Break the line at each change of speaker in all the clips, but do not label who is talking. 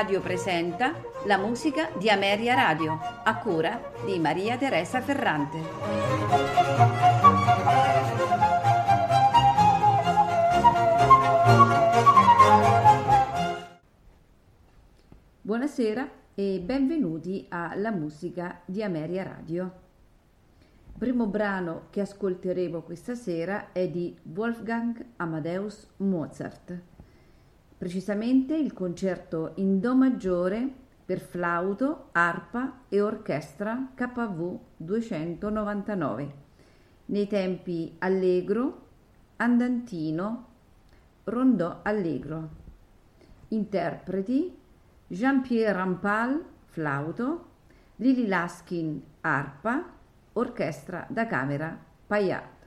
Radio presenta la musica di Ameria Radio, a cura di Maria Teresa Ferrante. Buonasera e benvenuti alla musica di Ameria Radio. Primo brano che ascolteremo questa sera è di Wolfgang Amadeus Mozart, precisamente il concerto in Do maggiore per flauto, arpa e orchestra KV 299, nei tempi allegro, andantino, rondò allegro. Interpreti Jean-Pierre Rampal, flauto, Lili Laskin, arpa, orchestra da camera Payat.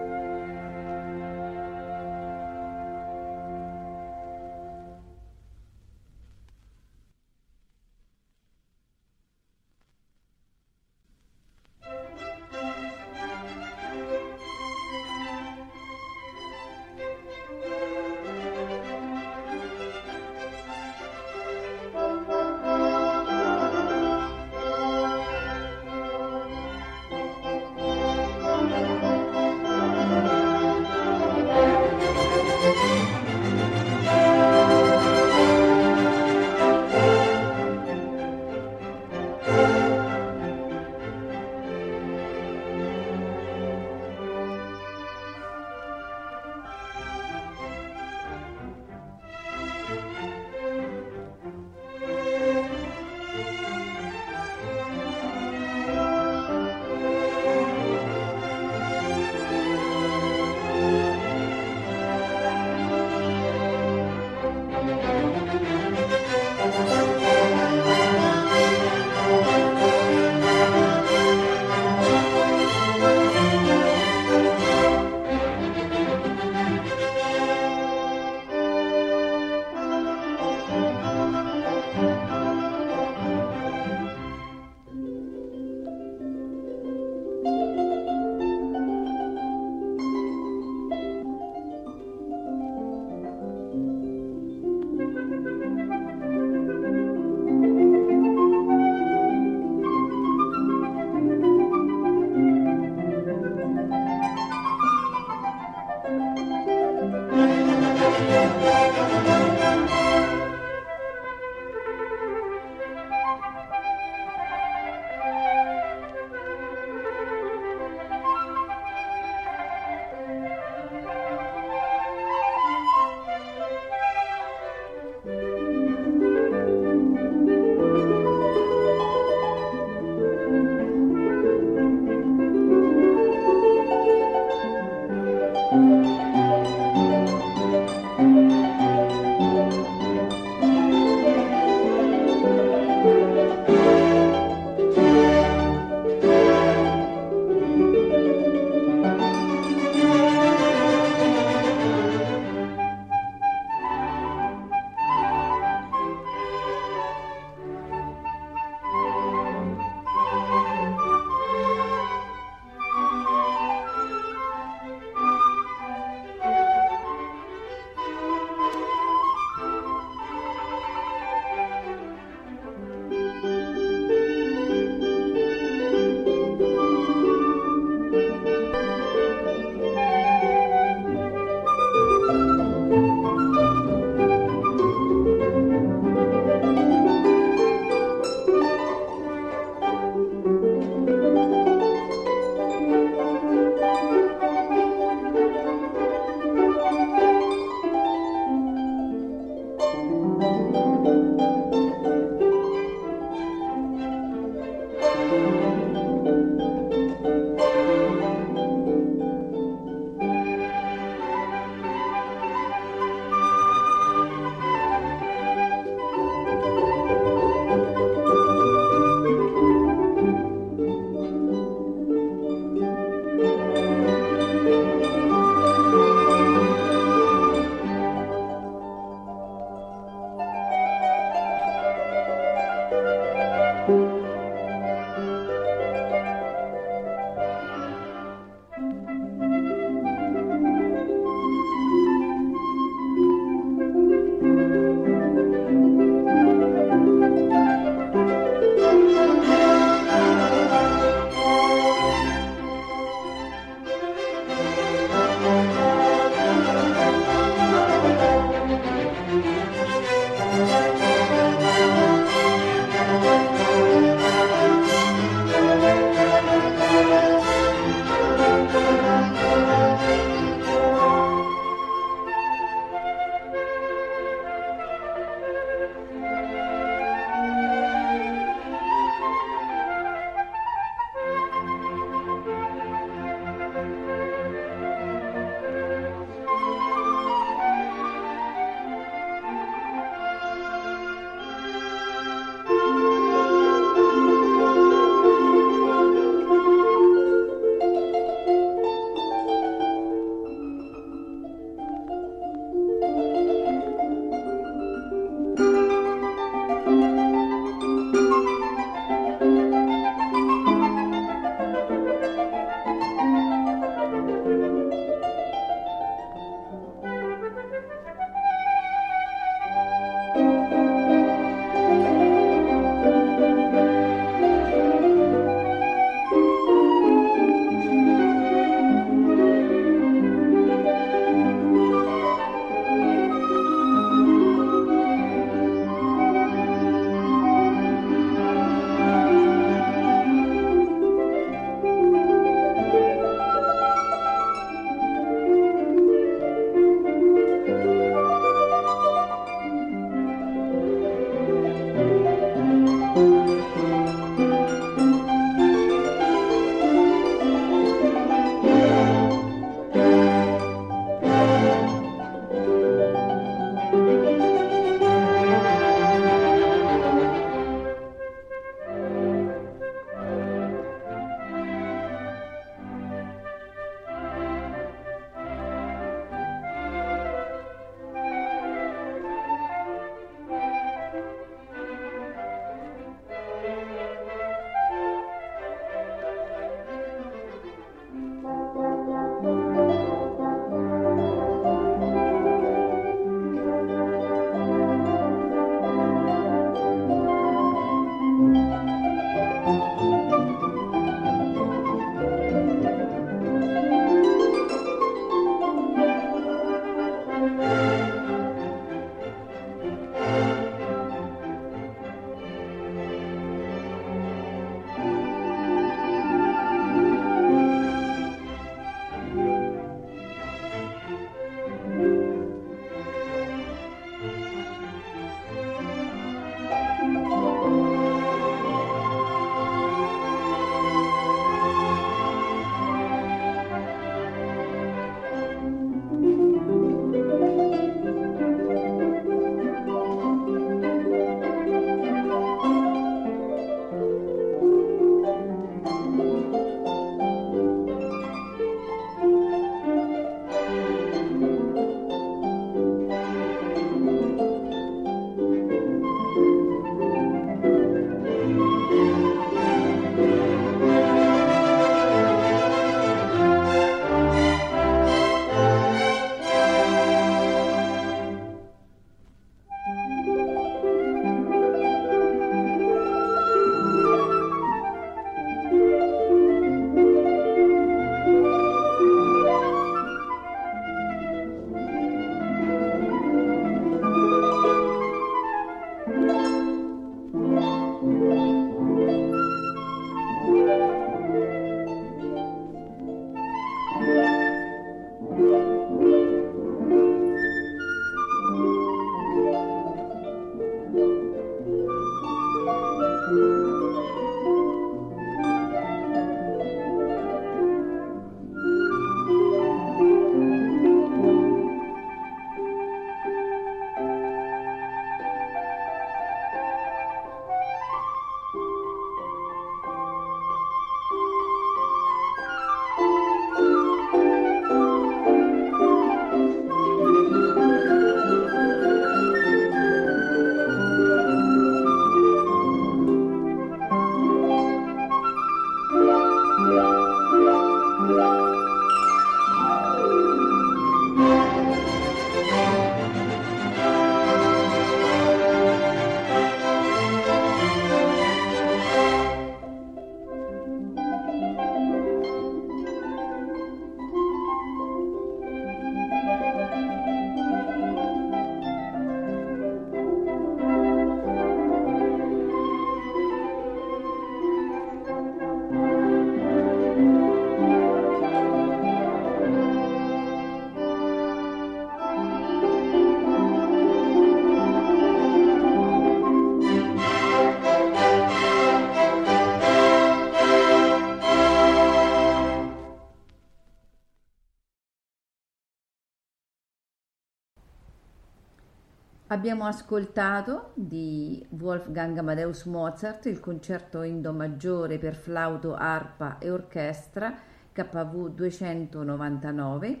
Abbiamo ascoltato di Wolfgang Amadeus Mozart il concerto in Do maggiore per flauto, arpa e orchestra KV 299.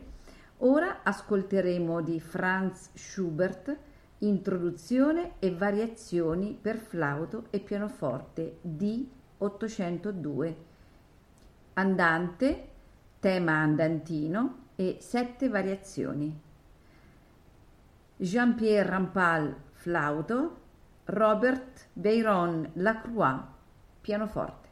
Ora ascolteremo di Franz Schubert Introduzione e variazioni per flauto e pianoforte D 802. Andante, tema andantino e sette variazioni. Jean-Pierre Rampal, flauto, Robert Beyron Lacroix, pianoforte.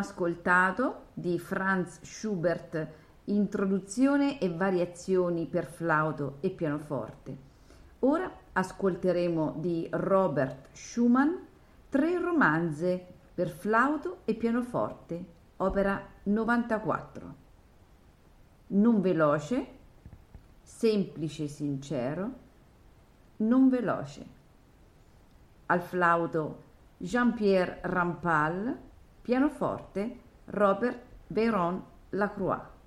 Ascoltato di Franz Schubert Introduzione e variazioni per flauto e pianoforte. Ora ascolteremo di Robert Schumann tre romanze per flauto e pianoforte, opera 94. Non veloce, semplice e sincero, non veloce. Al flauto Jean-Pierre Rampal, pianoforte Robert Véron Lacroix.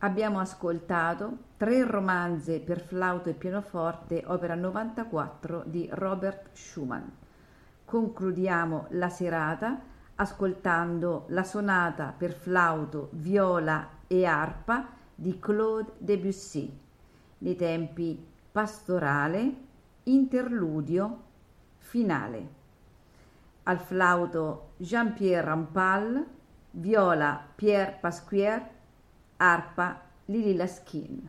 Abbiamo ascoltato tre romanze per flauto e pianoforte, opera 94 di Robert Schumann. Concludiamo la serata ascoltando la sonata per flauto, viola e arpa di Claude Debussy, nei tempi pastorale, interludio, finale. Al flauto Jean-Pierre Rampal, viola Pierre Pasquier, arpa Lili Laskin.